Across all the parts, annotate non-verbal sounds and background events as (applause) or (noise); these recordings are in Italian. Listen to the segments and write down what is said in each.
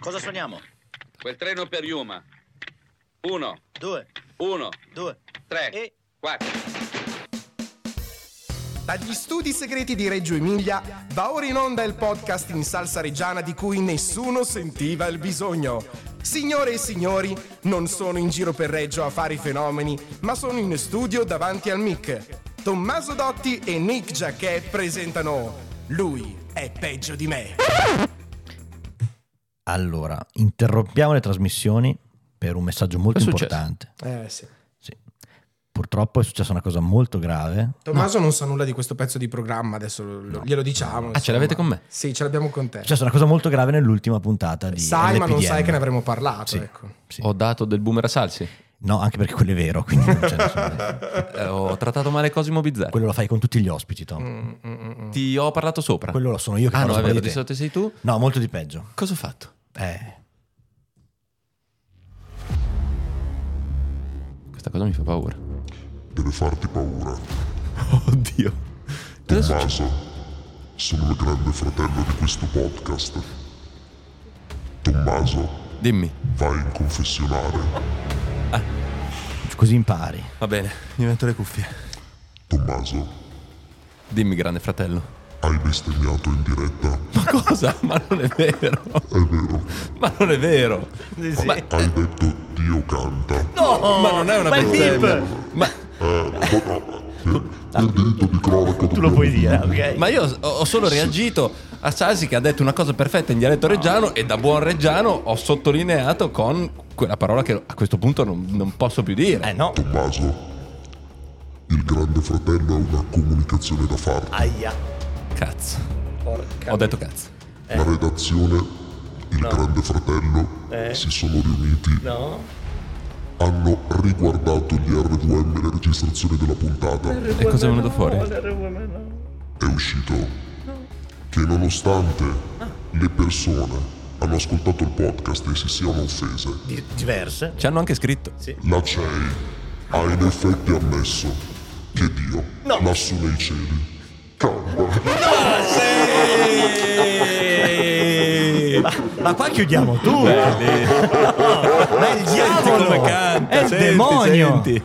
Cosa suoniamo? Quel treno per Yuma. Uno, Due, uno, due, tre, e... quattro. Dagli studi segreti di Reggio Emilia va ora in onda il podcast in salsa reggiana di cui nessuno sentiva il bisogno. Signore e signori, non sono in giro per Reggio a fare i fenomeni, ma sono in studio davanti al mic. Tommaso Dotti e Nick Giacchè presentano Lui è peggio di me. Allora, interrompiamo le trasmissioni per un messaggio molto importante. Eh sì. Sì. Purtroppo è successa una cosa molto grave. Tommaso non sa nulla di questo pezzo di programma, adesso lo- glielo diciamo. Ah, ce l'avete con me? Sì, ce l'abbiamo con te. È successa una cosa molto grave nell'ultima puntata di sai, ma non LPDM. sai che ne avremmo parlato, Sì, ecco. sì. Ho dato del boomer a Salsi. No, anche perché quello è vero, quindi non c'è nessuno. (laughs) Eh, ho trattato male Cosimo Bizzarri. Quello lo fai con tutti gli ospiti, Tom. Mm. Ti ho parlato sopra. Quello lo sono io che ah, parlo no, è vero, di di te. sotto sei tu. No, molto di peggio. Cosa ho fatto? Eh, Questa cosa mi fa paura. deve farti paura. (laughs) Oddio. Tommaso, sono il grande fratello di questo podcast. Tommaso, Dimmi. vai in confessionale. così impari. Va bene, mi metto le cuffie. Tommaso, Dimmi, grande fratello. Hai bestemmiato in diretta? Ma cosa? Ma non è vero. È vero, Ma non è vero. Ma, hai detto Dio canta. ma non è una bestemmia. Ma, Per diritto di cronaca Tu lo puoi dire, ok? ma io ho, solo reagito a Salsi che ha detto una cosa perfetta in dialetto reggiano e da buon reggiano ho sottolineato con quella parola che a questo punto non, non posso più dire. Eh no. Tommaso, il grande fratello ha una comunicazione da farti. Aia. Cazzo. Ho detto cazzo. La redazione, il grande fratello, si sono riuniti No. hanno riguardato gli R2M le registrazioni della puntata. E cosa è venuto fuori? È uscito che nonostante le persone hanno ascoltato il podcast e si siano offese, Di- diverse. Ci hanno anche scritto. la CEI ha in effetti ammesso che Dio, lassù nei cieli, canta. Ma, ma qua chiudiamo tutto. No, ma è il diavolo. come canta, È il senti, demonio. senti.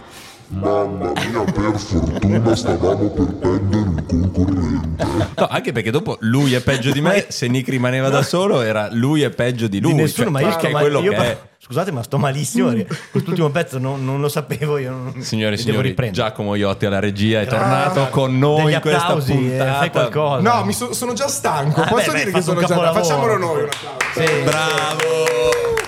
Mamma mia, per fortuna stavamo per prendere concorrente. No, anche perché dopo lui è peggio di me, se Nick rimaneva da solo era lui è peggio di lui. Di nessuno, cioè, ma io che sto è ma- quello io che è. Scusate, ma sto malissimo. perché Quest'ultimo pezzo non, non lo sapevo. Io non, Signore e signori, riprendere. Giacomo Iotti alla regia è tornato con noi in questa applausi, eh, puntata. fai qualcosa. No, mi so- sono già stanco. Ah, Posso beh, dire beh, che sono già capolavoro. Facciamolo noi un applauso. Sì. Bravo!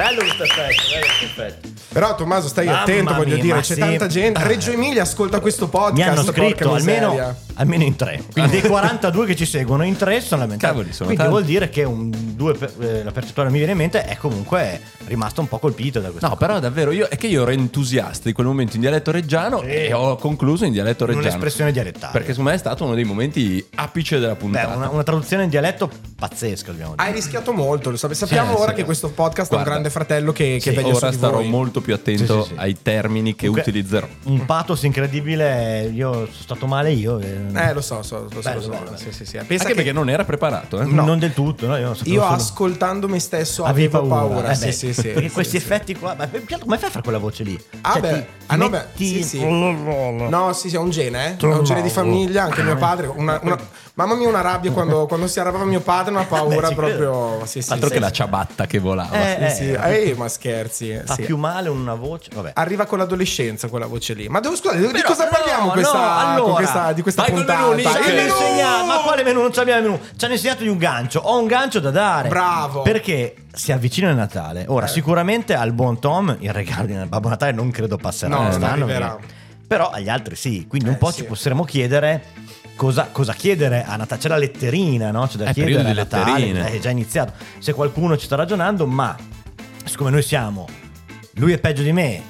Bello questo effetto, bello questo effetto. Però Tommaso stai Mamma attento, voglio mia, dire, ma c'è sì. tanta gente. Reggio Emilia ascolta questo podcast. Mi hanno porca scritto almeno, miseria. Almeno in tre. Quindi dei 42 che ci seguono in tre sono lamentati. Cavoli, sono Quindi tanti. vuol dire che un, due per- eh, la percentuale mi viene in mente è comunque rimasto un po' colpito da questo. No, però davvero io è che io ero entusiasta di quel momento in dialetto reggiano e ho concluso in dialetto reggiano. un'espressione dialettale. Perché secondo me è stato uno dei momenti apice della Beh, puntata. una, una traduzione in dialetto pazzesca, dobbiamo dire. Hai rischiato molto, lo sapete. Sappiamo Sì, ora sì. che questo podcast è un Guarda, grande fratello che, che sì, veglia Ora starò voi. molto più attento Sì, sì, sì. ai termini che Comunque, utilizzerò. Un pathos incredibile, io sono stato male io. eh. Eh, lo so, so, lo so. Bello, lo so. bello. Sì, sì, sì. Pensa Anche che perché non era preparato, eh? no. Non del tutto, no? Io, io solo- ascoltando me stesso avevo paura. paura, Eh sì, sì, sì. Perché sì, questi sì. effetti qua. Ma come fai a fare quella voce lì? Ah, Cioè, beh. ti- Ah, no, beh, sì, sì. No, sì, sì, è un gene, eh? È un gene di famiglia, anche mio padre. Una, una- mamma mia, una rabbia quando, quando si arrabbiava mio padre, una (laughs) paura Beh, proprio. Sì, sì, Altro sì, che la ciabatta che volava. Eh, Sì, sì. Eh, ma scherzi. Fa più male una voce. Vabbè. Arriva con l'adolescenza quella voce lì. Ma devo scusare, di cosa no, parliamo questa, no, allora, questa, di questa puntata? menù. Ci Il menù! insegnato- ma quale menù? Non abbiamo il menù. Ci hanno insegnato di un gancio. Ho un gancio da dare. Bravo. Perché si avvicina il Natale. Ora, sicuramente al buon Tom il regalo di Babbo Natale non credo passerà No, quest'anno. Però agli altri sì. Quindi un Eh, po' sì. ci potremmo chiedere. Cosa, cosa chiedere a Natale? C'è la letterina, no? C'è da È chiedere periodo a Natale. È già iniziato. Se qualcuno ci sta ragionando, ma siccome noi siamo, lui è peggio di me.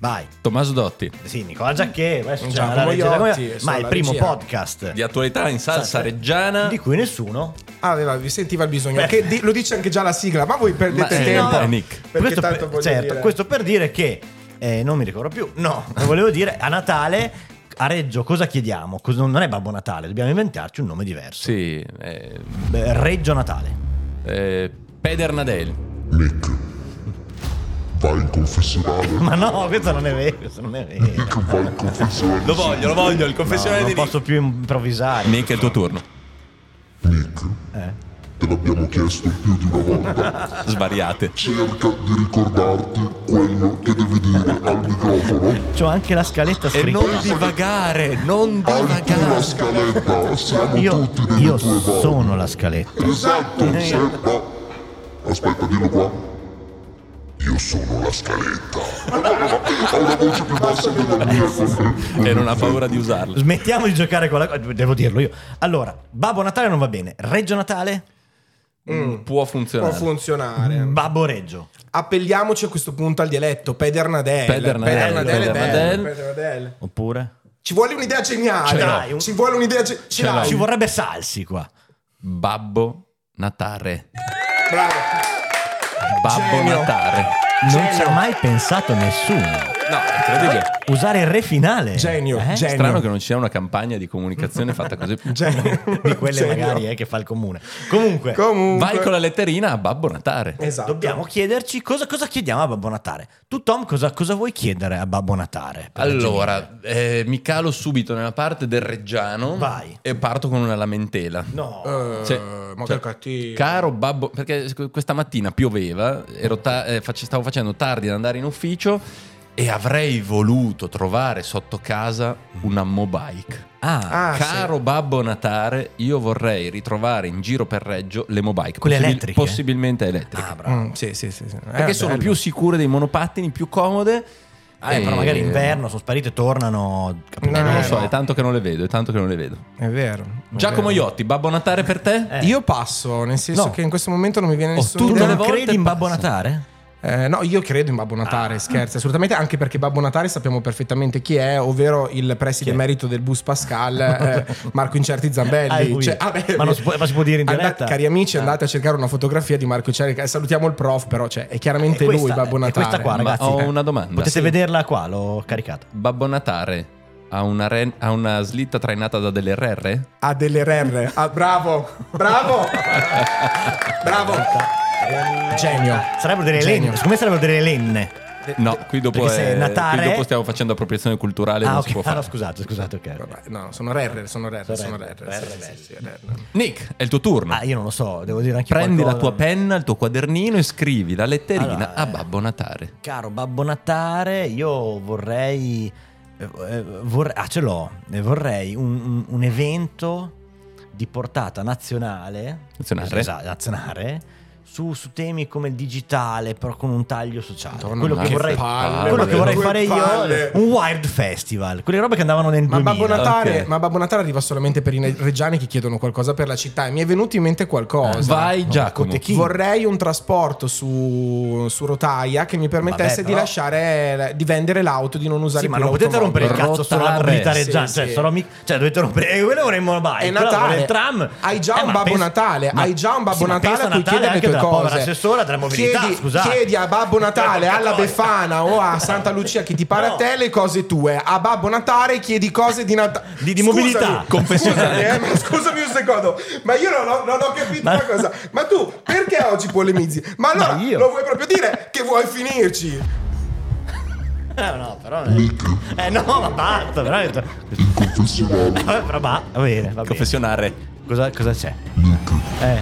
Vai, Tommaso Dotti, sì, Nicola Giacché, adesso c'è la Iotti, ma è il primo regia. podcast di attualità in salsa reggiana. di cui nessuno aveva, vi sentiva il bisogno. Che di- lo dice anche già la sigla, ma voi perdete Ma, eh, tempo. no, eh, Nick. Questo, tanto per, certo, dire- questo per dire che eh, non mi ricordo più. No, volevo dire a Natale a Reggio cosa chiediamo? Cosa- non è Babbo Natale, dobbiamo inventarci un nome diverso. Sì, eh, Beh, Reggio Natale. eh, Pedernadel. Nick, vai in confessionale. (laughs) Ma no, questo non è vero, questo non è vero. Nick, vai in confessionale. Lo voglio, lo voglio, il No, confessionale non di Nick. posso più improvvisare. Nick, è il tuo turno. Nick, Eh. te l'abbiamo chiesto più di una volta. (laughs) Svariate. Cerca di ricordarti quello che devi dire al microfono. C'ho anche la scaletta E scritta. non divagare, non Hai tu la divagare. scaletta, siamo Io, tutti delle io tue parti. sono la scaletta. Esatto, Seppa. Aspetta, dillo qua. Io sono la scaletta. Ha una voce più bassa della mia. E non ha paura di usarlo. Smettiamo di giocare con la. Devo dirlo io. Allora, Babbo Natale non va bene. Reggio Natale? Può Può funzionare. funzionare. Babbo Reggio. Appelliamoci a questo punto al dialetto Pedernadel. Pedernadel, Pedernadel Pedernadel. Pedernadel. Oppure? Ci vuole un'idea geniale. Ce l'hai, un- Ci vuole un'idea ge- ce l'hai. Ci vorrebbe Salsi qua. Babbo Natale. Bravo. Babbo Genio. Natale. Non ci ha mai pensato nessuno. No, incredibile. Usare il re finale. Genio, Eh? genio. Strano che non ci sia una campagna di comunicazione fatta così. (laughs) Genio. Di quelle Genio. magari eh, che fa il comune. Comunque, Comunque. Vai con la letterina a Babbo Natale. Esatto. dobbiamo chiederci cosa, cosa chiediamo a Babbo Natale. Tu, Tom, cosa, cosa vuoi chiedere a Babbo Natale? Allora, eh, mi calo subito nella parte del Reggiano Vai. e parto con una lamentela. No. Eh, Cioè, ma cioè, che cattivo. Caro babbo, perché questa mattina pioveva, ero ta- eh, stavo facendo tardi ad andare in ufficio e avrei voluto trovare sotto casa una mobike. Ah, Ah, Caro Babbo Natale, io vorrei ritrovare in giro per Reggio le mobike. Quelle elettriche? Possibilmente elettriche. ah, bravo. Mm, sì, sì, sì. sì. perché Eh, sono bello. più sicure dei monopattini, più comode. Ah, eh, e- però magari inverno sono sparite e tornano. No, Non lo so, è tanto che non le vedo, è tanto che non le vedo. È vero. è Giacomo vero. Iotti, Babbo Natale per te? Eh. Io passo, nel senso No. che in questo momento non mi viene Oh, nessuna tutte Tu le non volte credi in Babbo. Natale? Eh, no, io credo in Babbo Natale, Ah. scherzi, assolutamente, anche perché Babbo Natale sappiamo perfettamente chi è, ovvero il preside emerito del bus Pascal, eh, (laughs) Marco Incerti Zambelli. Ah, lui. Cioè, ah, beh, Ma non si può- ma si può dire in andate- diretta? cari amici, Ah. andate a cercare una fotografia di Marco Incerti. Salutiamo il prof, però cioè, è chiaramente È lui questa- Babbo è Natale. questa qua, Ma ragazzi. ho una domanda. Potete Sì. vederla qua, l'ho caricata. Babbo Natale ha una, ren- ha una slitta trainata da delle RR? Ah, delle RR. Ah, bravo, bravo, (laughs) bravo. Genio. Sarebbero delle Genio. lenne. Secondo me sarebbero delle lenne. No, qui dopo, Perché se è- Natale- qui dopo stiamo facendo appropriazione culturale. Ah, non ok. si può Ah, fare. no, scusate, scusate, ok. ok. Vabbè, No, sono RR, sono RR, sono sì, sì, sì, RR. Nick, è il tuo turno. Ah, io non lo so, devo dire anche Prendi la qualcosa. tua penna, il tuo quadernino e scrivi la letterina Allora, a eh. Babbo Natale. Caro Babbo Natale, io vorrei. eh, eh, vorrei ah, ce l'ho. Eh, Vorrei un, un- un evento di portata nazionale. Nazionale? Esatto, nazionale. Su, su temi come il digitale, però con un taglio sociale. Madonna, quello ma che che vorrei, palle, quello ma che vorrei fare palle. io un Wild Festival. Quelle robe che andavano nel Ma 2000. Babbo, Natale, ok. ma Babbo Natale arriva solamente per i reggiani che chiedono qualcosa per la città e mi è venuto in mente qualcosa. Vai Giacomo. Vorrei un trasporto su, su rotaia che mi permettesse Vabbè, di però- lasciare di vendere l'auto, di non usare Sì, ma più non potete rompere il cazzo sulla mobilità Sì, reggiana. sì. Cioè, solo mi- cioè, dovete rompere. E quello vorremmo bike. È Natale. il tram. Hai già Eh, un ma Babbo Natale. ma- Hai già un Babbo sì, ma Natale a cui chiedere le tue povera cose. assessora della mobilità. Chiedi, scusate. chiedi a Babbo Natale, alla Befana o a Santa Lucia chi ti pare No. a te le cose tue. A Babbo Natale chiedi cose di Natale. Di- di mobilità. (laughs) Scusami, eh, ma scusami un secondo. Ma io non ho, non ho capito Ma- una cosa. Ma tu perché oggi polemizzi? Ma allora Ma io? lo vuoi proprio dire che vuoi finirci? Eh, no, però. Eh, no, ma basta, però. Eh, In confessionale, però va, va bene, va bene. Confessionare. Cosa, cosa c'è? Nick, Eh.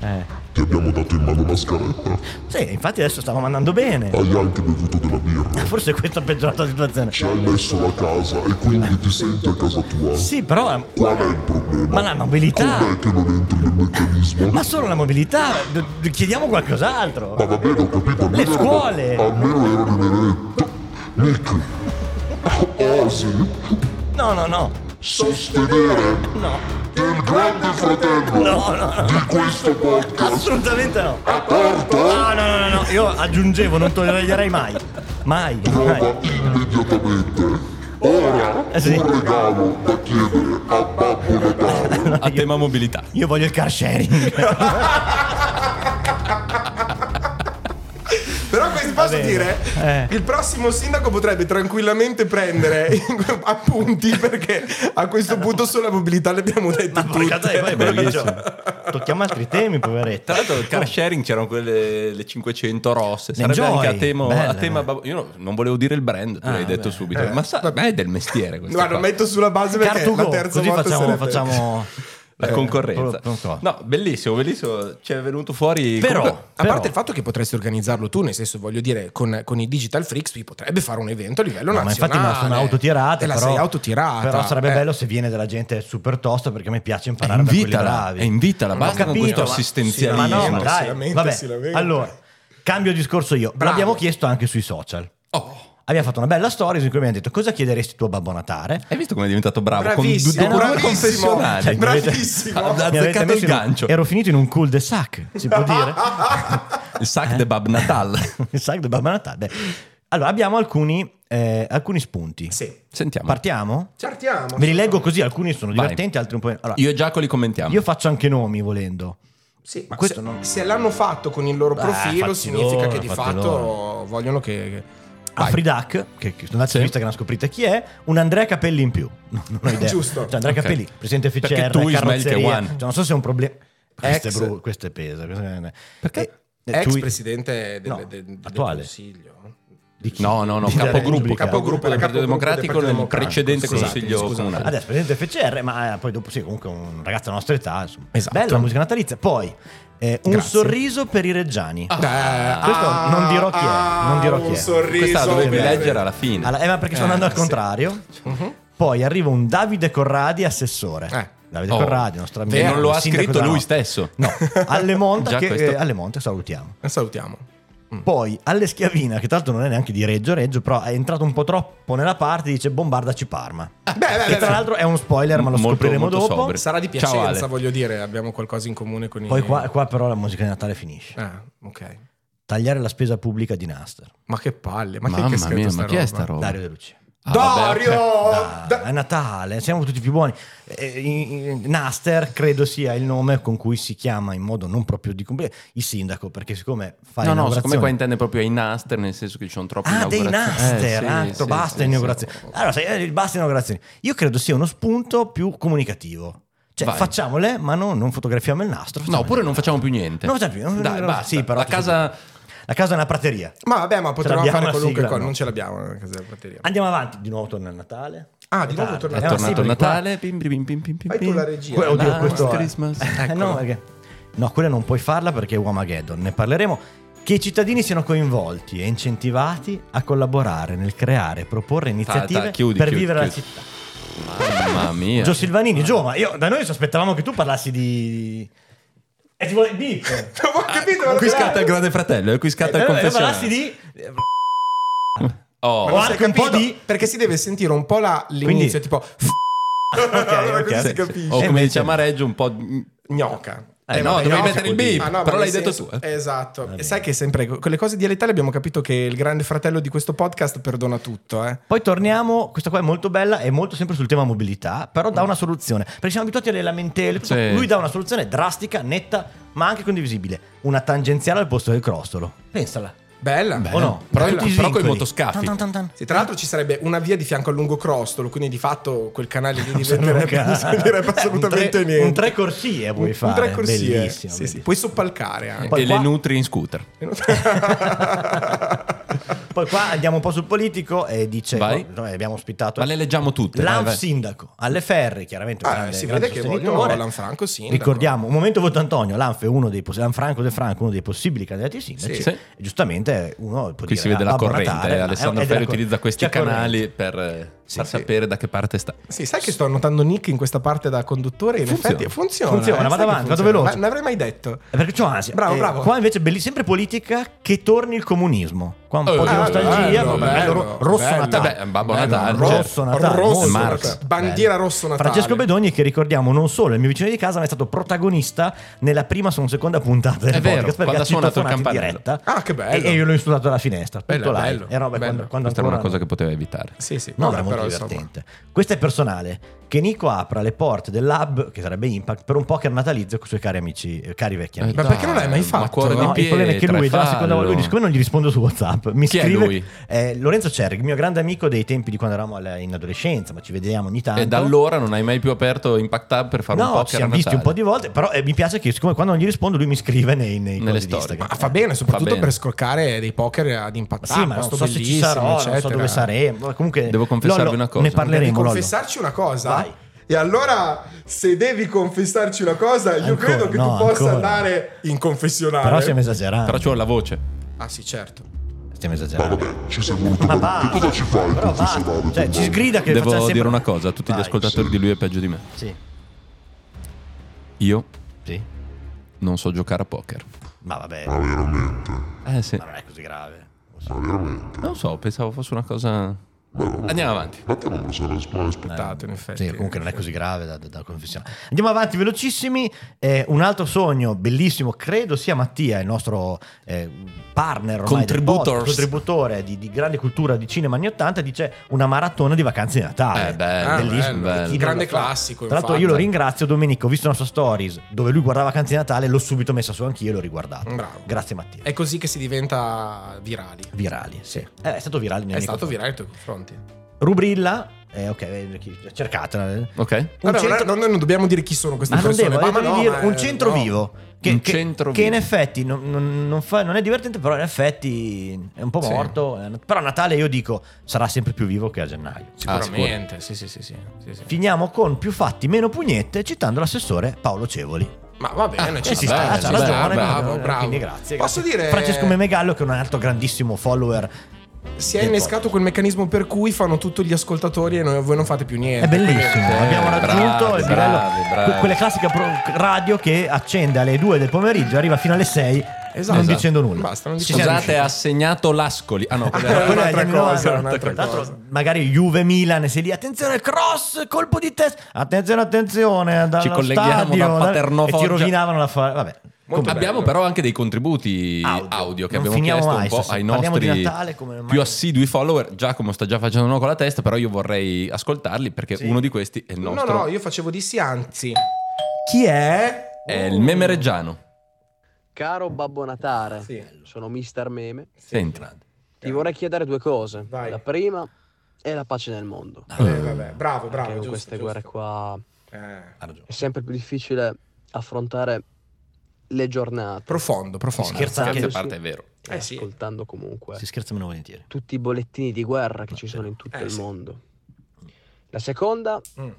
Eh. Ti abbiamo dato in mano una scaletta. Sì, infatti adesso stavo mandando bene. Hai anche bevuto della birra. (laughs) Forse questo ha peggiorato la situazione. Ci hai messo la casa e quindi ti senti a casa tua. Sì, però. eh, Qual è il problema? Ma la mobilità. Com'è che non entri nel meccanismo? Ma solo la mobilità. Chiediamo qualcos'altro. Ma va bene, ho capito. almeno Le era- scuole. Almeno era ineretto. Nick, (laughs) osi No, no, no. sostenere No. Il grande fratello No, no, no. di questo podcast Assolutamente no. Ah, no, no, no, no. Io aggiungevo, non toglierei mai. Mai. Prova mai. immediatamente. Ora Eh, sì. un regalo da chiedere a Babbo Natale. A tema mobilità. Io voglio il car sharing. (laughs) Però questo posso bene. dire, Eh. il prossimo sindaco potrebbe tranquillamente prendere (laughs) appunti perché a questo punto sulla mobilità le abbiamo dette Ma tutte. dai, che Bellissimo. Tocchiamo altri temi, poveretto. Tra l'altro, il car sharing c'erano quelle le 500 rosse. Sarebbe Enjoy, anche a tema. belle, a tema eh. bab- io no- non volevo dire il brand, tu Ah, l'hai detto beh. subito. Eh, ma sa, è del mestiere questo. Guarda, qua. metto sulla base perché la Cartugo, terza così volta facciamo, sarebbe- facciamo La eh, concorrenza. pro- pro- No, bellissimo, bellissimo. Ci è venuto fuori. Però, comunque- A però- parte il fatto che potresti organizzarlo tu, nel senso, voglio dire, con, con i Digital Freaks si potrebbe fare un evento a livello No, ma nazionale. infatti me la sono autotirata. Te la però, sei autotirata. Però sarebbe Eh. bello se viene della gente super tosta perché a me piace imparare da quelli bravi. eh, invitala, Ho basta con questo ma- assistenzialismo. Ma no, ma dai, vabbè. Allora, cambio discorso io. Bravo. L'abbiamo chiesto anche sui social. Oh, Abbiamo fatto una bella storia in cui mi hanno detto cosa chiederesti tu a Babbo Natale? hai visto come è diventato bravo? Bravissimo, con due bravissimo, confessionali. Cioè, bravissimo. Ha azzeccato il in un- gancio. Ero finito in un cul de sac, si può dire? (laughs) Il sac de Bab Natal. (laughs) il sac de Babbo Natale. Beh, Allora, abbiamo alcuni, eh, alcuni spunti. Sì. Sentiamo. Partiamo? Partiamo. Ve li leggo così, alcuni sono Vai. divertenti, altri un po'... Allora, Io e Giacomo li commentiamo. io faccio anche nomi volendo. Sì, ma Questo se, non- se l'hanno fatto con il loro profilo, fatti significa loro, che di fatto loro. vogliono che. Che-. Afridac, che, che sono andati Sì. su Instagram, scoprite chi è, un Andrea Capelli in più. Non, non ho idea. Giusto. Cioè, Andrea Ok. Capelli, presidente FCR, Perché tu, carrozzeria. Cioè, non so se è un problema. Questo bru- questo è è- Perché? Eh, Ex tu- presidente del, No, del- del attuale. Consiglio. di chi? No, no, no, Di capogruppo, capogruppo del Partito Democratico nel precedente consiglio comunale. Adesso presidente FCR, ma eh, poi dopo sì, comunque un ragazzo della nostra età, insomma. Esatto. Bella musica natalizia. Poi eh, un Grazie. sorriso per i reggiani. Eh, Questo ah, non dirò chi è, non dirò chi un è. sorriso Questa la dovevi leggere alla fine. Alla- eh, ma perché sto andando al sì. contrario. Mhm. Poi arriva un Davide Corradi, assessore. Eh. Davide Oh. Corradi, nostro amico. E non lo ha scritto lui stesso. No, (laughs) alle Monte, che, eh, alle Monte salutiamo. Eh, Salutiamo. Poi alle Schiavina, che tra l'altro non è neanche di Reggio Reggio, però è entrato un po' troppo nella parte, dice bombardaci Parma. Beh, beh, che beh, tra l'altro è uno spoiler, ma lo Molto, scopriremo molto dopo. sobrio. Sarà di piacenza, voglio dire, abbiamo qualcosa in comune con i Poi qua, qua però la musica di Natale finisce. Ah, ok. Tagliare la spesa pubblica di Naster. Ma che palle, ma chi è Mamma che ha scritto mia, sta ma chi è roba? sta roba? Dario De Lucia. Ah, vabbè, Dario! ok. Da- È Natale, siamo tutti più buoni. Eh, Naster credo sia il nome con cui si chiama in modo non proprio di compl- il sindaco, perché siccome fa No, no, siccome qua intende proprio ai Naster, nel senso che ci sono troppe Ah, dei. Naster, Eh, ah, sì, detto, sì, basta sì, inaugurazioni. Allora, sai, eh, basta inaugurazioni. Io credo sia uno spunto più comunicativo. Cioè, Vai. facciamole, ma non, non fotografiamo il nastro. No, oppure non facciamo più niente. Non facciamo più. Dai, no, basta. sì, però la casa... La casa è una prateria. Ma vabbè, ma potremmo fare la qualunque sigla? cosa. No. Non ce l'abbiamo nella casa della prateria. Andiamo avanti, di nuovo torna il Natale. Ah, di nuovo Natale. torna È il Eh, ma sì, tornato qua- Natale. Pim, pim, pim, pim, pim, Fai tu la regia. Que- oddio, Last questo è- Christmas. (laughs) Eh, no, perché- no, quella non puoi farla perché è Wamageddon. Ne parleremo. Che i cittadini siano coinvolti e incentivati a collaborare nel creare e proporre iniziative ta, chiudi, per chiudi, vivere la chiudi. città. Mamma mia. Gio Silvanini, Gio, ma io, da noi ci aspettavamo che tu parlassi di. E ti vuole bip. Ho capito, ma Qui non- scatta il grande fratello, e qui scatta il Eh, confessionale. di. Oh, Ma non un po' di- Perché si deve sentire un po' la, l'inizio, tipo... (laughs) ok, (laughs) ok. capisce. o come invece- diciamo a Reggio, un po'... Gnocca. Eh, no, vabbè, dovevi mettere il beep, Ah, no, però l'hai detto tu, eh. Esatto. bene. E sai che sempre con le cose dialettali abbiamo capito che il grande fratello di questo podcast perdona tutto, eh. Poi torniamo, questa qua è molto bella, è molto sempre sul tema mobilità, però dà una soluzione. Perché siamo abituati alle lamentele, Sì. lui dà una soluzione drastica, netta, ma anche condivisibile. Una tangenziale al posto del crostolo. Pensala. Bella. O no? Però- i però coi svincoli. motoscafi. Tan, tan, tan. Sì, tra l'altro ci sarebbe una via di fianco al lungo crostolo, quindi di fatto quel canale lì (laughs) diventerebbe, non servirebbe assolutamente un tre, niente. Un tre corsie vuoi Un- fare. Un tre corsie. Bellissimo. Sì, sì. bellissimo. Puoi soppalcare anche. Poi e qua- le nutri in scooter. (laughs) Poi qua andiamo un po' sul politico e dice: Vai. oh, noi abbiamo ospitato Ma le leggiamo tutte. L'ANF sindaco alle Ferri, chiaramente. Ah, grande- si vede che vogliono Lanfranco sindaco. Ricordiamo, un momento voto Antonio, l'ANF è uno dei poss- Lanfranco De Franco, uno dei possibili candidati sindaci. Sì. Sì. E giustamente uno può Qui dire, si vede ah, la Babbo corrente. Natale, Alessandro Ferri utilizza questi corrente. canali per eh, Sì, far sì. sapere da che parte sta. Sì, sai che sto annotando Nick in questa parte da conduttore? In Funziona. effetti funziona. Funziona, eh, vado avanti, vado veloce. Ma ne avrei mai detto. È perché c'ho ansia. Bravo, Eh, bravo. Qua invece è belli- sempre politica che torni il comunismo. Qua un po' di Eh, nostalgia, bello, bello, rosso. Natale. Babbo Natale, Rosso Natale. Rosso Marx. Bandiera rosso Natale. Francesco Bedogni, che ricordiamo non solo è il mio vicino di casa, ma è stato protagonista nella prima o seconda puntata del È vero, podcast perché quando ha suonato il campanello. diretta. Ah, che bello. E, io l'ho insultato dalla finestra. Bello, E roba bello. quando, quando Questa era una cosa che poteva evitare. Sì, sì. No, però, divertente. Questo è personale. Che Nico apra le porte dell'hub, che sarebbe Impact, per un poker natalizio con i suoi cari amici, eh, cari vecchi Eh, amici. Ma perché non l'hai mai Ma fatto? cuore di No, il problema è che lui, già la seconda volta, lui fallo. dice, siccome non gli rispondo su WhatsApp, mi Chi è scrive lui? eh, Lorenzo Cerri, mio grande amico dei tempi di quando eravamo alla- in adolescenza, ma ci vediamo ogni tanto. E da allora non hai mai più aperto Impact Hub per fare un No, poker ci a siamo visti un po' di volte, però eh, mi piace che siccome quando non gli rispondo lui mi scrive nei, nei Nelle di storie. Ma fa bene, soprattutto bene. per scroccare dei poker ad impact. Sì, ma non so se ci sarò, non so dove saremo. Comunque, Devo confessarvi una cosa. Ne Devi parleremo. Lollo. confessarci una cosa? E allora, se devi confessarci una cosa, io Ancora, credo che no, tu possa ancora. andare in confessionale. Però stiamo esagerando. Però ci vuole la voce. Ah, sì, certo. Stiamo Ma esagerando. vabbè, ci sei voluto. Ma. Che cosa ci fai? Però confessionale. Cioè, ci sgrida che Devo dire sempre- una cosa a tutti Vai. gli ascoltatori di lui è peggio di me. Sì, Io sì. non so giocare a poker. Ma vabbè, Ma veramente? Eh sì. ma non è così grave. Ma veramente? Non so, pensavo fosse una cosa... Andiamo avanti. Ma te non me lo sarei aspettato. Aspettato, in effetti. Sì, comunque non è così grave da, da, da confessione. Andiamo avanti velocissimi. Eh, un altro sogno bellissimo, credo sia Mattia, il nostro eh, partner, podcast, contributore di, di grande cultura di cinema anni 80, dice una maratona di vacanze di Natale. Eh, bello, bellissimo. bello. Non Grande classico, Tra l'altro, io lo ringrazio. Domenica ho visto una sua stories dove lui guardava vacanze di Natale, l'ho subito messa su anch'io e l'ho riguardato. Bravo. Grazie, Mattia. È così che si diventa virali. Virali, sì. Eh, è stato virale È stato virale nei tuoi confronti. Rubrilla, eh, ok, eh, cercatela. Ok? Un Vabbè, centro- non, non dobbiamo dire chi sono queste Ma persone. devo, ma eh, devi no, dire ma, un eh, centro no. vivo. Che, Un che- centro che in vivo. effetti non, non- fa- non è divertente, però in effetti è un po' Sì. morto. eh, Però a Natale io dico sarà sempre più vivo che a gennaio. Sicuramente, sì, sì, sì, sì, sì, sì. Finiamo con più fatti, meno pugnette, citando l'assessore Paolo Cevoli. Ma va bene, ci Eh, sta. bene, c'ha sta, ragione, bravo, bravo. Quindi grazie. Posso grazie. dire Francesco Memegallo, che è un altro grandissimo follower. Si è innescato quel meccanismo per cui fanno tutto gli ascoltatori e noi- voi non fate più niente. È bellissimo, Eh, abbiamo raggiunto bravi, il livello, bravi, bravi. que- quelle classiche pro- radio che accende alle 2 del pomeriggio, arriva fino alle 6 Esatto. non dicendo nulla. Basta, non Ci dicendo Scusate, ha segnato l'Ascoli. Ah no, quella Ah, era- Quella è un'altra anni cosa, 90. un'altra Tra l'altro, cosa. magari Juve Milan e sei lì attenzione cross colpo di testa attenzione attenzione Ci colleghiamo stadio, da dal- Paterno e ti rovinavano la fa- vabbè Molto Abbiamo bello. però anche dei contributi audio, Audio. che Non abbiamo chiesto mai, un po' ai nostri Natale come mai- più assidui follower. Giacomo sta già facendo uno con la testa, però io vorrei ascoltarli perché Sì. uno di questi è il No, nostro. no, io facevo di sì, anzi. Chi è? È il meme reggiano. Caro Babbo Natale, Sì. sono Mister Meme. Senti. Ti vorrei chiedere due cose. Vai. La prima è la pace nel mondo. Eh, vabbè, bravo, bravo. Perché con giusto, queste giusto. guerre qua Eh, è sempre più difficile affrontare le giornate. profondo, profondo. Si scherza Scherzi anche- a parte, è vero. e Eh sì. ascoltando comunque si scherza meno volentieri tutti i bollettini di guerra che ci sono in tutto Eh, il sì. mondo. La seconda Mm.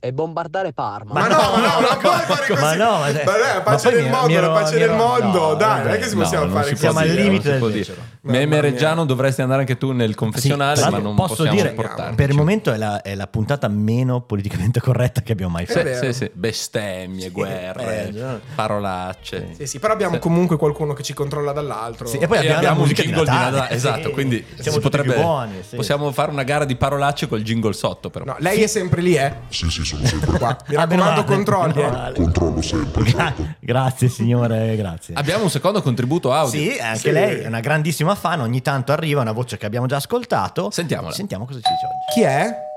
È bombardare Parma. Ma no, ma no, non puoi fare così. Ma no, ma- Ma dai, la ma pace poi del mi- mondo, mi ero- la pace del mondo. no, dai, vabbè. non è che si No, possiamo non fare così. Siamo al limite del dire. becero. Meme reggiano dovresti andare anche tu nel Sì, confessionale, tra ma non posso dire sopportarci. per il momento è la, è la puntata meno politicamente corretta che abbiamo mai fatto. Sì, sì, bestemmie, guerre, eh, già. parolacce. Sì, sì, però abbiamo comunque qualcuno che ci controlla dall'altro. Sì, e poi abbiamo, la un musica di jingle di Natale. Esatto, Sì, quindi siamo si potrebbe buoni, sì. possiamo fare una gara di parolacce col jingle sotto però. No, lei è sempre lì, eh? Sì, sì, sono sempre qua. Mi raccomando, meno eh. Controllo sempre. Gra- certo. grazie signore, grazie. Abbiamo un secondo contributo audio. Sì, anche Sì. lei è una grandissima fan, ogni tanto arriva una voce che abbiamo già ascoltato. Sentiamola. Sentiamo cosa ci dice oggi. Chi è?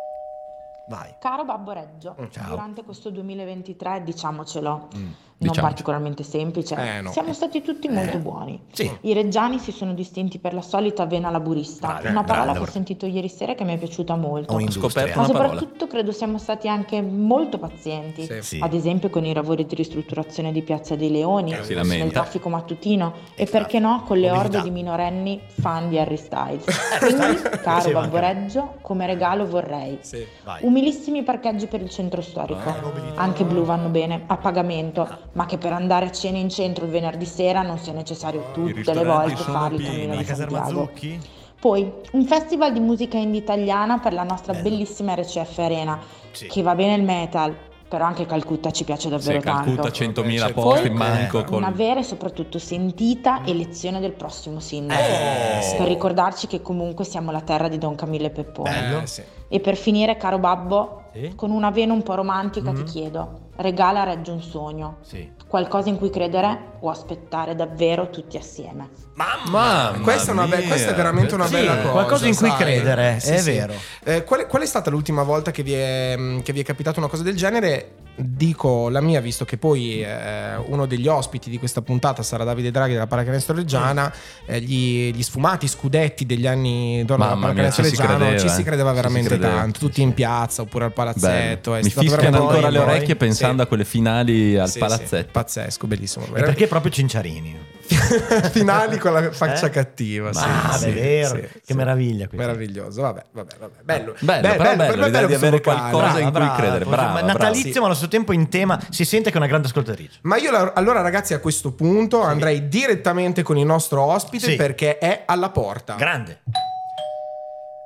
Vai. Caro Babbo Reggio, Ciao. durante questo 2023, diciamocelo, non diciamo. particolarmente semplice, Eh, no. siamo stati tutti molto buoni. Sì. I reggiani si sono distinti per la solita vena laburista, Bravi, una parola bravi. che ho sentito ieri sera che mi è piaciuta molto. Ma una parola. soprattutto credo siamo stati anche molto pazienti, Sì. Sì. ad esempio con i lavori di ristrutturazione di Piazza dei Leoni, si nel traffico mattutino e perché no con le Mobilità. orde di minorenni fan di Harry Styles. (laughs) Quindi, caro Sì, Babbo manca. Reggio, come regalo vorrei Sì. Umilissimi parcheggi per il centro storico, Ah, anche blu vanno bene, a pagamento, ma che per andare a cena in centro il venerdì sera non sia necessario tutte le volte fare il cammino caserma Santiago. Zucchi? Poi un festival di musica indie italiana per la nostra Bello. bellissima RCF Arena, Sì. che va bene il metal, però anche Calcutta ci piace Sì, davvero Calcutta tanto. 100.000 Poi- posti in manco col Una vera e soprattutto sentita elezione del prossimo sindaco, Eh. per ricordarci che comunque siamo la terra di Don Camillo e Peppone. Bello. Sì. E per finire, caro babbo, Sì? con una vena un po' romantica Mm. ti chiedo, regala a Reggio un sogno, Sì. qualcosa in cui credere o aspettare davvero tutti assieme. Mamma Questa è, be- questa è veramente una Sì, bella cosa. qualcosa in cui sai? credere, Sì, è sì. vero. Eh, qual, è, qual è stata l'ultima volta che vi, è, che vi è capitata una cosa del genere? Dico la mia, visto che poi eh, uno degli ospiti di questa puntata sarà Davide Draghi della Paracanestro Reggiana. eh, gli, gli sfumati scudetti degli anni d'oro della Mamma Paracanestro ci si Reggiano credeva, ci si credeva veramente credeva. tanto. Tutti in piazza oppure al palazzetto. Bello. È Mi fischiano ancora le orecchie pensando a quelle finali al palazzetto. pazzesco, bellissimo. E perché proprio Cinciarini? (laughs) finali con la faccia Eh? cattiva. sì, Ah, sì, beh, vero. sì, che sì. meraviglia. questo. Meraviglioso, vabbè, vabbè, vabbè. Bello, Bello, però bello, l'idea di questo avere vocale. qualcosa in cui credere. Brava, ma brava. natalizio, Sì. ma allo stesso tempo in tema. Si sente che è una grande ascoltatrice. Ma io la- allora ragazzi a questo punto andrei direttamente con il nostro ospite Sì. perché è alla porta. Grande.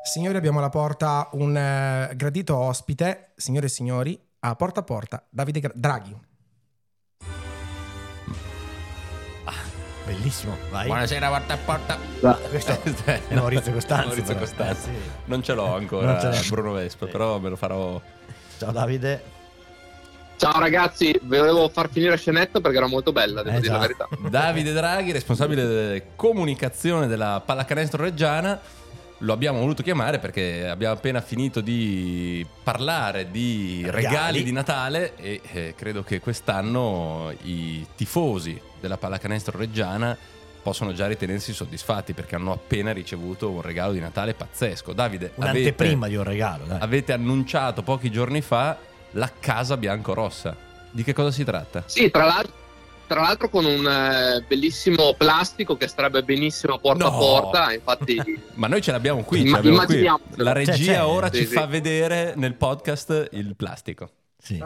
Signori abbiamo alla porta un eh, gradito ospite, signore e signori, a porta a porta, Davide Gra- Draghi. Bellissimo. Vai. Buonasera, porta a porta. (laughs) Questo è Maurizio Costanzo. Maurizio però. Costanzo. Eh, sì. Non ce l'ho ancora, ce l'ho. Bruno Vespa, Sì. però me lo farò. Ciao Davide. Ciao ragazzi, volevo far finire scenetto perché era molto bella, devo Eh, dire già. la verità. Davide Draghi, responsabile delle comunicazione della pallacanestro reggiana. Lo abbiamo voluto chiamare perché abbiamo appena finito di parlare di regali, Regali. di Natale e eh, credo che quest'anno i tifosi della pallacanestro reggiana possono già ritenersi soddisfatti perché hanno appena ricevuto un regalo di Natale pazzesco. Davide, avete, Un'anteprima di un regalo. Dai. avete annunciato pochi giorni fa la casa biancorossa. Di che cosa si tratta? Sì, tra l'altro, tra l'altro con un eh, bellissimo plastico che starebbe benissimo porta No. a porta, infatti (laughs) Ma noi ce l'abbiamo qui, ce Imma- l'abbiamo qui. La regia C'è, c'è. ora Sì, ci sì. fa vedere nel podcast il plastico. Sì.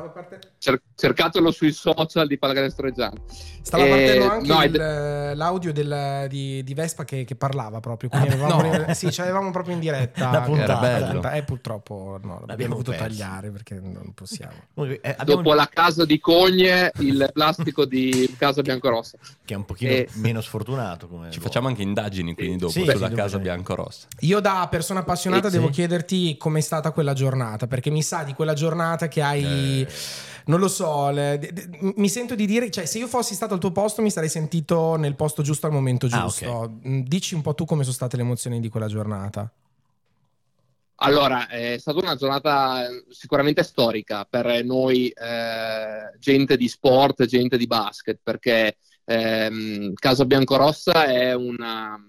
cer- cercatelo sui social di Pallacanestro Reggiano. Stava Eh, partendo anche no, il- ed- l'audio del- di, di Vespa che, che parlava proprio. Quindi Ah, avevamo, no. sì, ce l'avevamo proprio in diretta. (laughs) La puntata. Era bello. Eh, purtroppo no, l'abbiamo L'abbiamo dovuto perso. tagliare perché non possiamo. Eh, abbiamo- Dopo la casa di Cogne, il plastico di Casa Biancorossa. Che è un pochino Eh. meno sfortunato. Come Ci facciamo anche indagini quindi dopo Sì, sulla sì, casa biancorossa. Io da persona appassionata Sì, devo sì. chiederti com'è stata quella giornata, perché mi sa di quella giornata che hai... Non lo so, le- de- de- mi sento di dire, cioè se io fossi stato al tuo posto mi sarei sentito nel posto giusto al momento Ah, giusto. Mm, Dici un po' tu come sono state le emozioni di quella giornata. Allora, è stata una giornata eh, sicuramente storica per noi, eh, gente di sport, gente di basket, perché ehm, Casa Biancorossa è, una,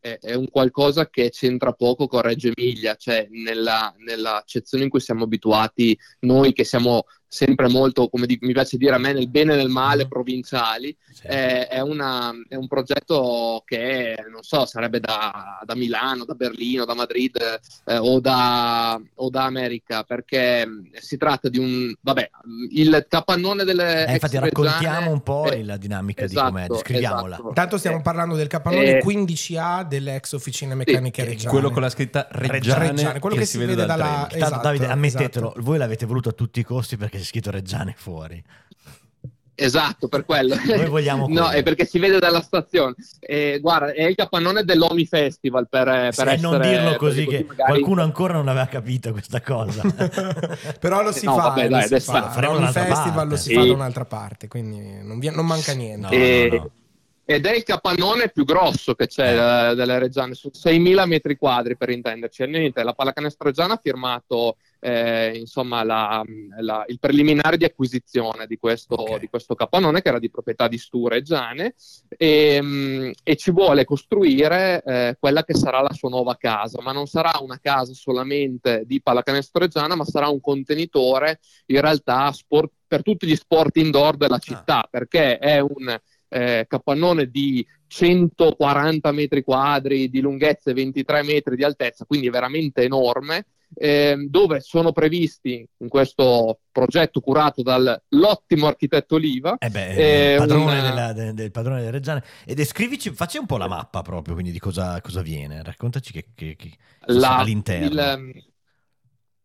è, è un qualcosa che c'entra poco con Reggio Emilia, cioè nella, nella accezione in cui siamo abituati noi che siamo sempre molto, come di- mi piace dire a me, nel bene e nel male, provinciali, Sì. è, è una- è un progetto che, non so, sarebbe da, da Milano, da Berlino, da Madrid eh, o, da, o da America, perché mh, si tratta di un... Vabbè, mh, il capannone delle... Eh, infatti raccontiamo un po' eh, la dinamica di esatto, com'è, descriviamola. esatto. Intanto stiamo Eh, parlando del capannone eh, 15A delle ex officine meccaniche sì, reggiane. Quello con la scritta Reggiane, Reggiane, quello che si vede dal dalla- Esatto, Davide, ammettetelo, esatto. voi l'avete voluto a tutti i costi perché c'è scritto Reggiane fuori. Esatto, per quello. Noi vogliamo (laughs) no, è perché si vede dalla stazione. Eh, guarda, è il capannone dell'Omi Festival per, per Sì, essere... non dirlo così che magari- qualcuno ancora non aveva capito questa cosa. (laughs) Però lo si No, fa, vabbè, lo dai, si fa. lo faremo Ogni un'altra festival parte. lo si Sì. fa da un'altra parte, quindi non, vi- non manca niente. No, E- no, no. Ed è il capannone più grosso che c'è eh, delle Reggiane, su 6.000 metri quadri per intenderci. E niente, la Pallacanestro Reggiana ha firmato eh, insomma, la- la- il preliminare di acquisizione di questo, Ok. di questo capannone che era di proprietà di Stu Reggiane e, mh, e ci vuole costruire eh, quella che sarà la sua nuova casa, ma non sarà una casa solamente di Pallacanestro Reggiana, ma sarà un contenitore in realtà sport- per tutti gli sport indoor della città, perché è un eh, capannone di 140 metri quadri di lunghezza e 23 metri di altezza, quindi veramente enorme, ehm, dove sono previsti in questo progetto curato dall'ottimo architetto Oliva. Eh beh, eh, padrone una- della- de- del padrone delle Reggiane. E descrivici, facci un po' la mappa proprio, quindi di cosa, cosa viene. Raccontaci che, che, che cosa la- all'interno. il, ehm,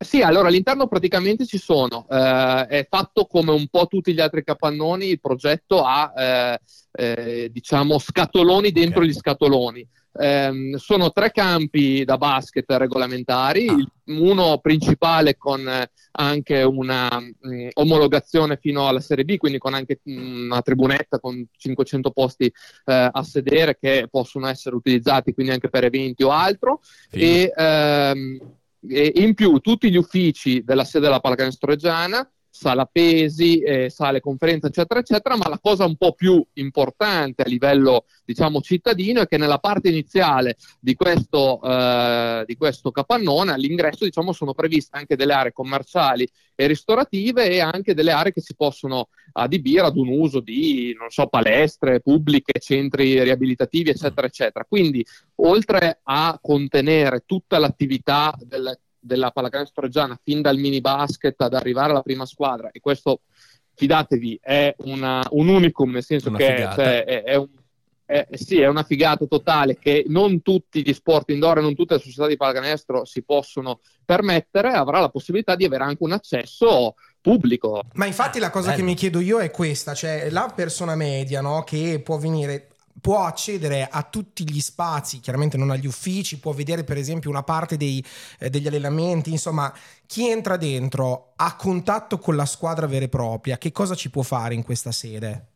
Sì, allora all'interno praticamente ci sono, eh, è fatto come un po' tutti gli altri capannoni, il progetto ha eh, eh, diciamo scatoloni dentro Ok. gli scatoloni. Ehm, sono tre campi da basket regolamentari, Ah. uno principale con eh, anche una mh, omologazione fino alla Serie B, quindi con anche mh, una tribunetta con 500 posti eh, a sedere che possono essere utilizzati quindi anche per eventi o altro. Figo. E, ehm, e in più tutti gli uffici della sede della Pallacanestro Reggiana, sala pesi, eh, sale conferenza, eccetera, eccetera, ma la cosa un po' più importante a livello, diciamo, cittadino è che nella parte iniziale di questo, eh, di questo capannone, all'ingresso, diciamo, sono previste anche delle aree commerciali e ristorative e anche delle aree che si possono adibire ad un uso di, non so, palestre pubbliche, centri riabilitativi, eccetera, eccetera. Quindi, oltre a contenere tutta l'attività del- della pallacanestro reggiana, fin dal mini basket ad arrivare alla prima squadra, e questo, fidatevi, è una- un unicum, nel senso Una che cioè, è, è un- è- sì, è una figata totale che non tutti gli sport indoor e non tutte le società di pallacanestro si possono permettere, avrà la possibilità di avere anche un accesso pubblico. Ma infatti la cosa Bello. che mi chiedo io è questa, cioè la persona media no, che può venire può accedere a tutti gli spazi, chiaramente non agli uffici, può vedere per esempio una parte dei, eh, degli allenamenti, insomma, chi entra dentro ha contatto con la squadra vera e propria, che cosa ci può fare in questa sede?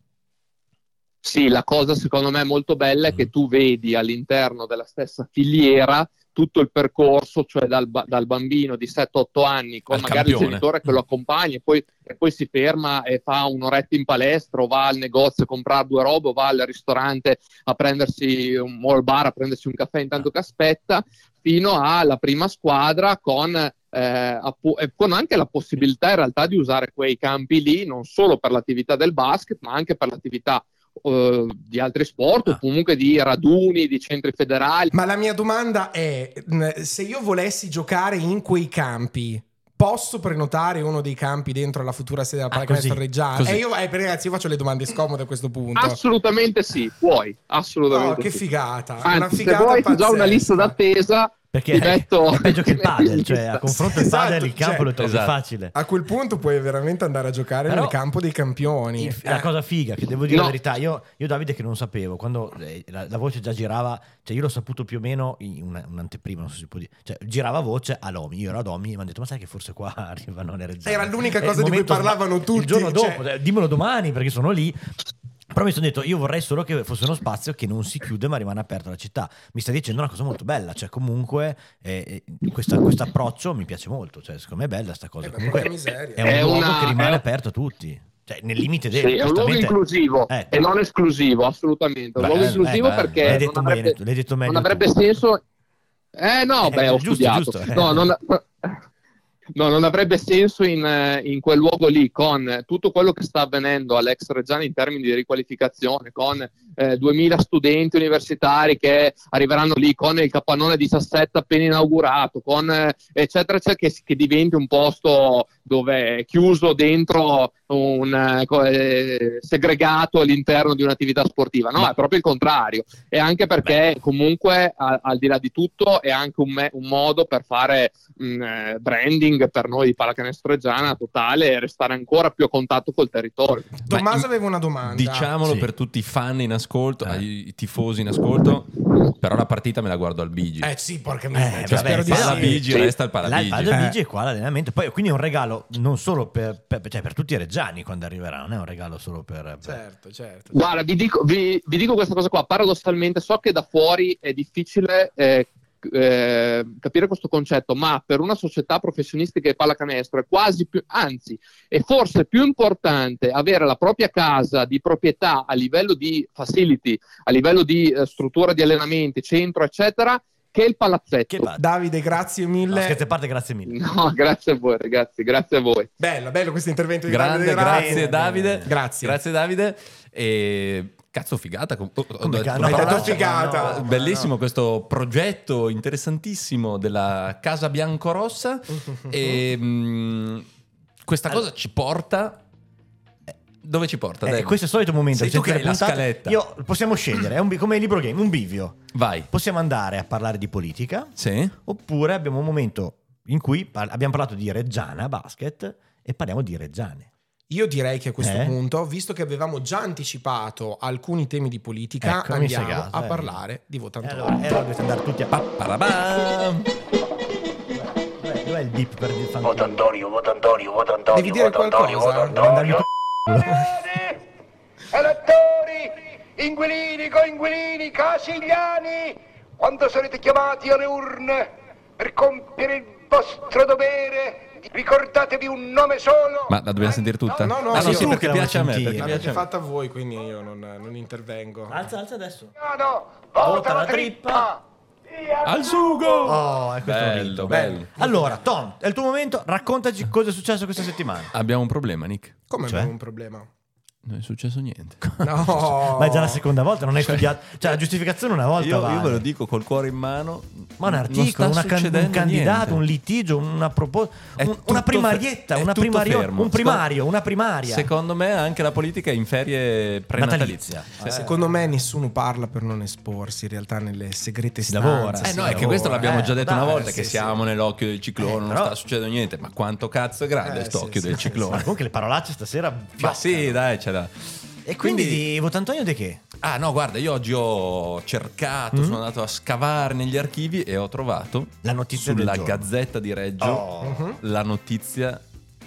Sì, la cosa secondo me molto bella è Mm. che tu vedi all'interno della stessa filiera tutto il percorso, cioè dal, dal bambino di 7-8 anni con Al magari campione. il genitore che lo accompagna e poi, e poi si ferma e fa un'oretta in palestra o va al negozio a comprare due robe o va al ristorante a prendersi un, o al bar a prendersi un caffè intanto che aspetta, fino alla prima squadra con eh, con anche la possibilità in realtà di usare quei campi lì non solo per l'attività del basket ma anche per l'attività eh, di altri sport o Ah. comunque di raduni, di centri federali. Ma la mia domanda è, se io volessi giocare in quei campi, posso prenotare uno dei campi dentro la futura sede della Ah, Pallacanestro così, Reggiana? E io, eh, ragazzi, io faccio le domande scomode a questo punto. Assolutamente sì, puoi, assolutamente Oh, che figata. una Anzi, se figata vuoi ti do una lista d'attesa Perché è, metto- è peggio che il padel, cioè a confronto Esatto, padel il campo cioè- lo trovi Esatto. facile. A quel punto puoi veramente andare a giocare Però- nel campo dei campioni. Il- Eh. La cosa figa, che devo dire No. la verità, io, io Davide che non sapevo, quando eh, la, la voce già girava, cioè io l'ho saputo più o meno in una- un'anteprima, non so se si può dire, cioè girava voce a Lomi, io ero ad Omi e mi hanno detto ma sai che forse qua (laughs) arrivano le regioni. Era l'unica E cosa il di cui parlavano tutti, Il giorno cioè- dopo, eh, dimmelo domani perché sono lì. Però mi sono detto, io vorrei solo che fosse uno spazio che non si chiude ma rimane aperto alla città. Mi stai dicendo una cosa molto bella, cioè comunque eh, eh, questo approccio mi piace molto, cioè secondo me è bella sta cosa. Eh, Comunque è un È luogo una- che rimane è- aperto a tutti. Cioè, nel limite del Sì, è un luogo inclusivo Eh, e non esclusivo, assolutamente. È un Beh, luogo eh, inclusivo beh, perché l'hai non detto avrebbe, bene l'hai detto meglio non avrebbe tu. senso. Eh no, Eh, (laughs) beh, ho giusto, studiato. giusto, eh. No, non, no, non avrebbe senso in, eh, in quel luogo lì con tutto quello che sta avvenendo all'ex Reggiana in termini di riqualificazione, con eh, 2000 studenti universitari che arriveranno lì, con il capannone 17 appena inaugurato, con eh, eccetera, eccetera, che, che diventi un posto dove è chiuso dentro un eh, eh, segregato all'interno di un'attività sportiva. No, è proprio il contrario. E anche perché comunque a- al di là di tutto è anche un, me- un modo per fare mh, eh, branding per noi di pallacanestro reggiana totale e restare ancora più a contatto col territorio. Tommaso Ma- aveva una domanda. Diciamolo Sì. per tutti i fan in ascolto, Eh. i tifosi in ascolto, però la partita me la guardo al Bigi. Eh sì, porca Eh, miseria. vabbè, spero di sì. Bigi Sì. resta il il Palabigi. Padre Eh. Bigi è qua l'allenamento. Poi, quindi è un regalo non solo per, per- cioè per tutti i reggiani quando arriverà, non è un regalo solo per. per- Certo, certo. Guarda, vi dico, vi- vi dico questa cosa qua. Paradossalmente, so che da fuori è difficile eh, eh, capire questo concetto, ma per una società professionistica di pallacanestro è quasi più, anzi, è forse più importante avere la propria casa di proprietà a livello di facility, a livello di eh, struttura di allenamenti, centro, eccetera, che il palazzetto. Che Davide, grazie No, mille. scherzi a parte, grazie mille. (laughs) No, grazie a voi, ragazzi, grazie a voi. bello, bello questo intervento di Grande, Davide. grazie Davide. Grazie. Grazie Davide. E cazzo figata. com- ho Come detto no, figata. no, Bellissimo questo progetto interessantissimo della Casa Biancorossa. (laughs) e mh, questa cosa ci porta. eh, Dove ci porta? Eh, questo è il solito momento. Sei di tu che hai la scaletta. Io possiamo scegliere, è un come il libro game, un bivio. Vai. Possiamo andare a parlare di politica, Sì. oppure abbiamo un momento in cui par- abbiamo parlato di Reggiana Basket e parliamo di Reggiane. Io direi che a questo Eh? punto, visto che avevamo già anticipato alcuni temi di politica, Ecco, mi sei andiamo gaso, a eh. parlare di E Votantone. allora, e allora dovete andare tutti a... Parabam! Dov'è, dov'è il beep per il Voto Antonio, voto Antonio, voto Antonio, Devi dire qualcosa. voto Antonio. Elettori, inquilini, coinquilini, casigliani, quando sarete chiamati alle urne per compiere il vostro dovere, ricordatevi un nome solo. Ma la dobbiamo sentire tutta? No, no, ah, no, sì, perché che piace a me. Perché piace a fatta voi, quindi io non, non intervengo. Alza, alza adesso. No, vota, Vota la la trippa. Al sugo! Oh, questo è un bello, bello. Allora, Tom, è il tuo momento, raccontaci cosa è successo questa settimana. Abbiamo un problema, Nick. Come Cioè? abbiamo un problema? Non è successo niente. (laughs) No. Ma è già la seconda volta, non hai studiato. Cioè, la giustificazione una volta. Io, io vale. ve lo dico col cuore in mano. Ma un non articolo, una can- un succedendo candidato, niente. un litigio, una proposta, È una primarietta, una primario, un primario, una primaria. Secondo me anche la politica è in ferie prenatalizia. natalizia. Cioè, Secondo me nessuno parla per non esporsi in realtà nelle segrete Si stanze. lavora. Eh si no, è che questo l'abbiamo eh, già detto dai, una volta, sì, che sì. siamo nell'occhio del ciclone, Eh, non sta succedendo niente, ma quanto cazzo è grande Eh, sto sì, occhio sì, del Ma ciclone. comunque le parolacce stasera. Ma sì, dai, ce l'ha. E quindi, Quindi- di Votantonio di che? Ah no, guarda, io oggi ho cercato, Mm? sono andato a scavare negli archivi e ho trovato La notizia sulla. Gazzetta di Reggio Oh. la notizia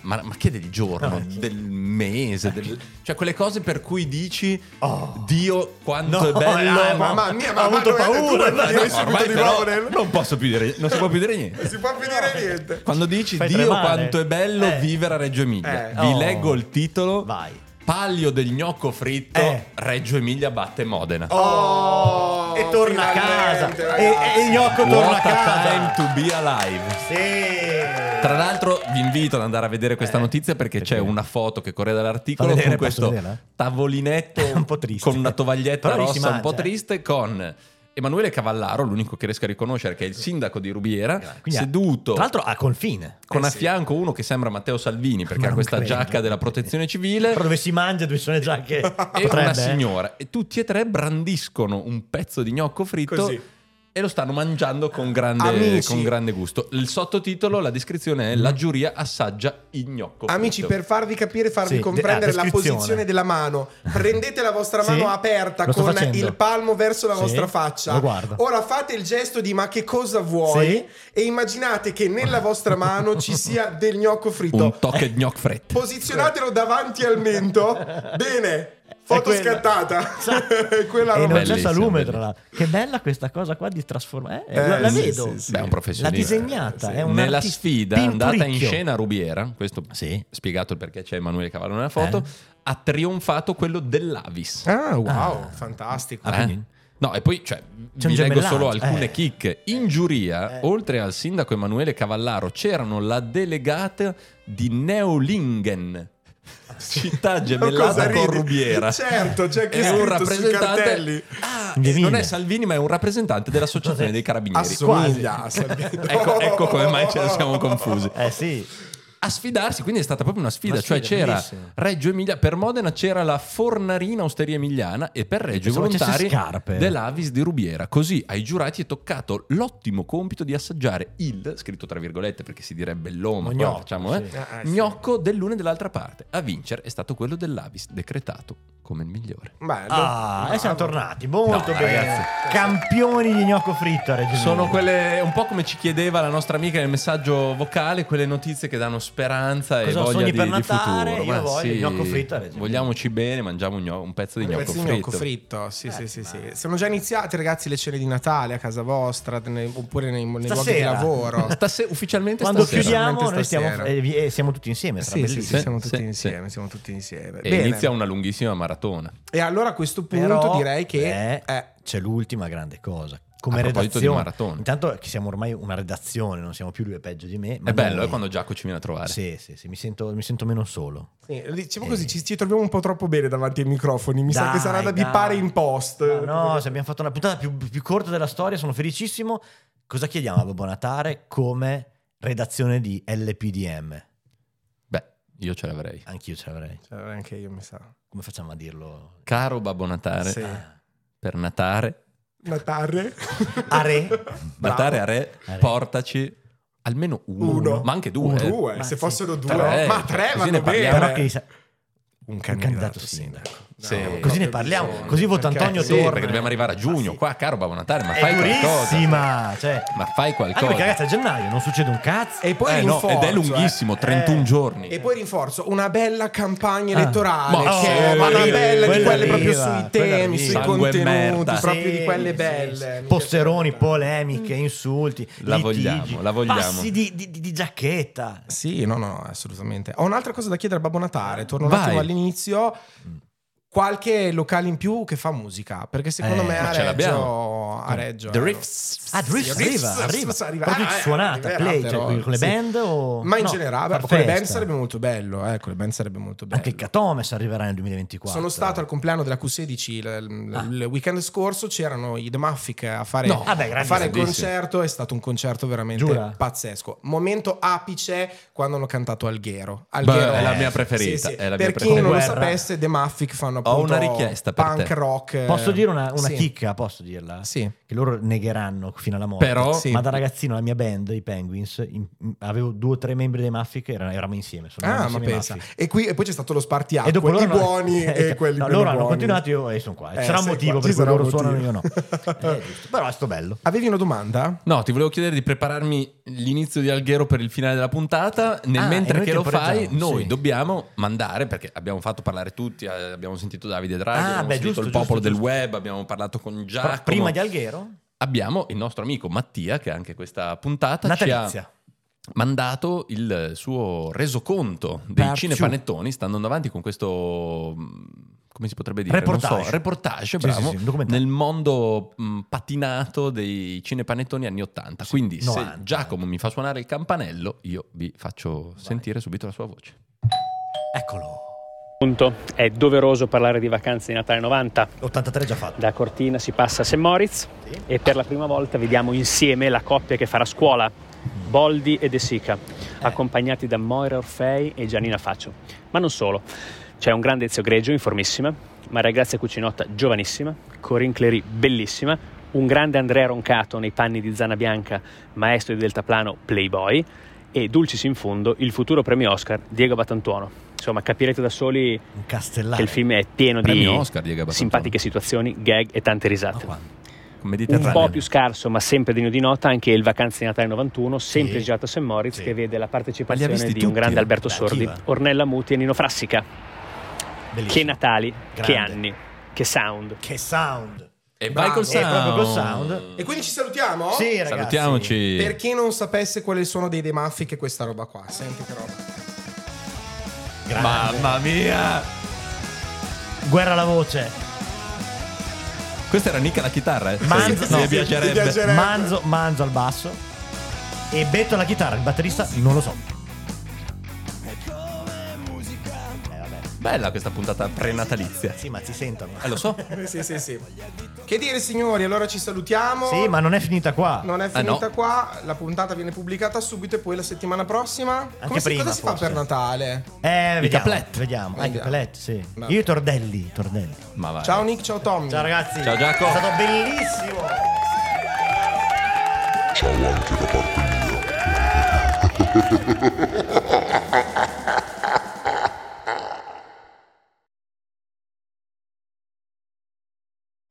ma, ma che del giorno, No, del mese, del- cioè quelle cose per cui dici Oh. Dio quanto No, è bello. dai, Mamma mia, ma Ho avuto paura, tu no, nel- non posso più dire, non si può più dire (laughs) niente. Non si può più dire niente. Quando dici Fai Dio tremare. quanto è bello Eh. vivere a Reggio Emilia. Eh. Vi Oh. leggo il titolo. Vai. Palio del gnocco fritto, Eh. Reggio Emilia batte Modena. Oh, e torna a casa. E, e il gnocco torna a What a casa. time to be alive. Sì. Tra l'altro vi invito ad andare a vedere questa Eh, notizia perché c'è perché? una foto che corre dall'articolo vedere, con questo vederla? tavolinetto È (laughs) un po' triste. con una tovaglietta rossa un po' eh. triste con Emanuele Cavallaro, l'unico che riesco a riconoscere che è il sindaco di Rubiera, Quindi seduto Tra l'altro a confine. con Eh a sì. fianco uno che sembra Matteo Salvini perché Ma ha questa credo. giacca della protezione civile Però dove si mangia, dove sono le giacche. (laughs) e Potrebbe, una eh. signora e tutti e tre brandiscono un pezzo di gnocco fritto Così. E lo stanno mangiando con grande, con grande gusto. Il sottotitolo, la descrizione è La giuria assaggia il gnocco Amici, fritto. per farvi capire, farvi Sì, comprendere de- la posizione della mano, prendete la vostra Sì, mano aperta lo sto con facendo. il palmo verso la Sì, vostra faccia. Ora fate il gesto di ma che cosa vuoi? Sì. E immaginate che nella vostra mano ci (laughs) sia del gnocco fritto. un tocco di gnocco fritto. Posizionatelo davanti al mento. (laughs) Bene. Foto quella. scattata. È (laughs) quella E non roba. c'è salume, tra l'altro. Che bella questa cosa qua di trasformare. Eh, Eh, la, la sì, vedo. sì, sì. Beh, è un L'ha professionista. disegnata. Sì. È un Nella artista sfida andata in pinturicchio. scena a Rubiera, questo Sì. spiegato il perché c'è Emanuele Cavallo nella foto, Eh. ha trionfato quello dell'Avis. Ah, wow, Ah. fantastico. Ah, Eh? No, e poi cioè, C'è vi leggo solo alcune eh. chicche. In giuria, Eh. oltre al sindaco Emanuele Cavallaro, c'erano la delegata di Neolingen, città gemellata con? Rubiera. Certo, c'è chi E è un rappresentante. Ah, non è. Salvini, ma è un rappresentante dell'associazione dei carabinieri. Assomiglia a Salvini. Ecco, ecco come mai ce ne siamo (laughs) confusi. Eh sì. A sfidarsi, quindi è stata proprio una sfida. Una cioè sfida, c'era bellissimo. Reggio Emilia, per Modena c'era la Fornarina Osteria Emiliana e per Reggio i volontari dell'Avis di Rubiera. Così ai giurati è toccato l'ottimo compito di assaggiare il, scritto tra virgolette perché si direbbe l'oma, Gnocco, facciamo, eh, sì. Ah, eh, sì. gnocco dell'una e dell'altra parte. A vincere è stato quello dell'Avis, decretato come il migliore. Bello. Ah, e siamo tornati. Molto No, bene. ragazzi. Campioni di gnocco fritto a Reggio Sono Emilia. quelle, un po' come ci chiedeva la nostra amica nel messaggio vocale, quelle notizie che danno speranza e Cosa voglia sogni di, per di Natale? futuro. Io Ma voglio sì, gnocco fritto. Vogliamoci bene, mangiamo un, gno- un pezzo di Un gnocco pezzo di fritto. gnocco fritto, sì, sì, sì, sì. Sono già iniziate, ragazzi, le cene di Natale a casa vostra, ne- oppure nei, nei luoghi di lavoro. (laughs) Stasera, ufficialmente Quando stasera. chiudiamo, Stasera. noi stiamo, eh, vi- eh, siamo tutti insieme. Sì, sì, bellissimo. sì, siamo tutti sì, insieme, sì. siamo tutti insieme. E Bene. inizia una lunghissima maratona. E allora a questo punto Però, direi che eh, eh, c'è l'ultima grande cosa. Come A proposito di redazione, maratona. intanto che siamo ormai una redazione, non siamo più lui e peggio di me. ma È bello eh, quando Giacomo ci viene a trovare. Sì, sì, sì, mi sento, mi sento meno solo. sì, diciamo Eh. così, ci, ci troviamo un po' troppo bene davanti ai microfoni. Mi sa Dai, che sarà da dai. bipare in post. Ma no, se abbiamo fatto una puntata più, più corta della storia, sono felicissimo. Cosa chiediamo a Babbo Natale come redazione di LPDM? Beh, io ce l'avrei. Anch'io ce l'avrei. Cioè, anche io mi sa. Come facciamo a dirlo? Caro Babbo Natale, Sì. per Natale, Natale. A re? (laughs) Natale a re, portaci almeno uno, Uno. ma anche due. Due, Ma se sì. fossero due. Tre, ma tre così vanno. Però bene. che un candidato candidato sindaco. sindaco. Sì. No, Così ne proprio parliamo, bisogno, così vota Antonio Sì, torna. perché dobbiamo arrivare a giugno. Qua, caro Babbo Natale, ma È fai qualcosa. cioè. Ma fai qualcosa. Anche perché ragazzi a gennaio non succede un cazzo. E poi Eh, no, ed è eh. lunghissimo, 31 giorni. E poi rinforzo una bella campagna Ah. elettorale, Ma che sì, ma una quella bella di arriva, quelle proprio quella sui arriva, temi, sui arriva. Contenuti, merda. proprio Sì, di quelle sì, belle. sì. Posteroni, polemiche, insulti, La litigi, vogliamo, la vogliamo. Passi di, di- di- giacchetta. Sì, no, no, assolutamente. Ho un'altra cosa da chiedere a Babbo Natale. Torno un attimo all'inizio. Qualche locale in più che fa musica, perché secondo Eh, me a ce Reggio, l'abbiamo. a Reggio The eh, Riffs. Ah, Sì, arriva, Riffs, arriva. arriva. Però tu Ah, suonata, arriverà, play, cioè, però, con le sì. band o... Ma in no, generale, con le band sarebbe molto bello, eh, con le band sarebbe molto bello. Anche il Catomes arriverà nel 2024. Sono stato al compleanno della Q16 il, il- Ah. il weekend scorso, c'erano i The Maffic a fare, No. Vabbè, a grandi, fare il concerto, è stato un concerto veramente Giura? pazzesco. Momento apice quando hanno cantato Alghero. Beh, Alghero è la eh, mia sì, preferita, sì. è la mia per chi non lo sapesse, The Maffic fanno Ho appunto una richiesta per punk te. rock. eh, Posso dire una, una sì. chicca? Posso dirla? Sì. Che loro negheranno fino alla morte. Però- Sì. Ma da ragazzino la mia band, i Penguins, in- avevo due o tre membri dei Maffi che erano- eravamo insieme. Ah, ma pensa. Maffic. E, qui, e poi c'è stato lo spartiacque, E dopo loro i hanno- buoni (laughs) e quelli no, loro hanno buoni. continuato io e sono qua. Eh, sarà un motivo qua, per cui loro suonano motivo. io no. (laughs) Eh. Però è sto bello. Avevi una domanda? No, ti volevo chiedere di prepararmi l'inizio di Alghero per il finale della puntata. Nel Ah, mentre che lo fai, noi sì. dobbiamo mandare, perché abbiamo fatto parlare tutti, eh, abbiamo sentito Davide Draghi, Ah, abbiamo beh, sentito giusto, il popolo giusto, del giusto. web, abbiamo parlato con Giacomo. prima di Alghero? Abbiamo il nostro amico Mattia, che anche questa puntata Natalizia. ci ha mandato il suo resoconto dei Per cinepanettoni. Sta andando avanti con questo. Come si potrebbe dire? Reportage. Non so, reportage, Sì, bravo. sì, sì, nel mondo mh, patinato dei cinepanettoni anni 80. Quindi, se 90. Giacomo mi fa suonare il campanello, io vi faccio sentire subito la sua voce. Eccolo. Punto. È doveroso parlare di vacanze di Natale 90. 83 già fatto. Da Cortina si passa a St. Moritz Sì. e per la prima volta vediamo insieme la coppia che farà scuola, Boldi e De Sica, accompagnati da Moira Orfei e Gianina Faccio. Ma non solo, c'è un grande Ezio Greggio in formissima, Maria Grazia Cucinotta giovanissima, Corinne Clery bellissima, un grande Andrea Roncato nei panni di Zana Bianca, maestro di deltaplano Playboy e Dulcis in fondo il futuro premio Oscar Diego Batantuono. Insomma, capirete da soli che il film è pieno di Premio Oscar, Diego Batantuono. simpatiche situazioni, gag e tante risate. Un po' più scarso, ma sempre degno di nota, anche il Vacanze di Natale 91, sempre Sì. girato a St. Moritz, Sì. che vede la partecipazione di visti un tutti? grande Alberto Sordi? Ornella Muti e Nino Frassica. Bellissimo. Che Natali, che Grande. anni, che sound. Che sound. E vai Bravo. col sound. col sound. E quindi ci salutiamo? Sì, ragazzi. Salutiamoci. Per chi non sapesse quali sono dei The Maffic e questa roba qua, senti che roba. Grande. Mamma mia! Guerra alla voce. Questa era Nica la chitarra, eh? Manzo, Sì, no, mi piacerebbe. mi piacerebbe. Manzo, Manzo al basso. E Betto alla chitarra. Il batterista non lo so. Bella questa puntata prenatalizia. Sì, ma si sentono. Eh, lo so. Eh, (laughs) sì, sì, sì. Che dire signori, allora ci salutiamo. Sì, ma non è finita qua. Non è Ah, finita no. qua, la puntata viene pubblicata subito e poi la settimana prossima. Come si, prima, cosa si fa per Natale? Eh, vediamo. caplette. Vediamo. Ah, i cappelletti, sì. Vabbè. Io i tordelli, i tordelli. Ma vai. Ciao Nick, ciao Tommy. Ciao ragazzi. Ciao, Giacomo. È stato bellissimo. Ciao anche da parte mia. (laughs)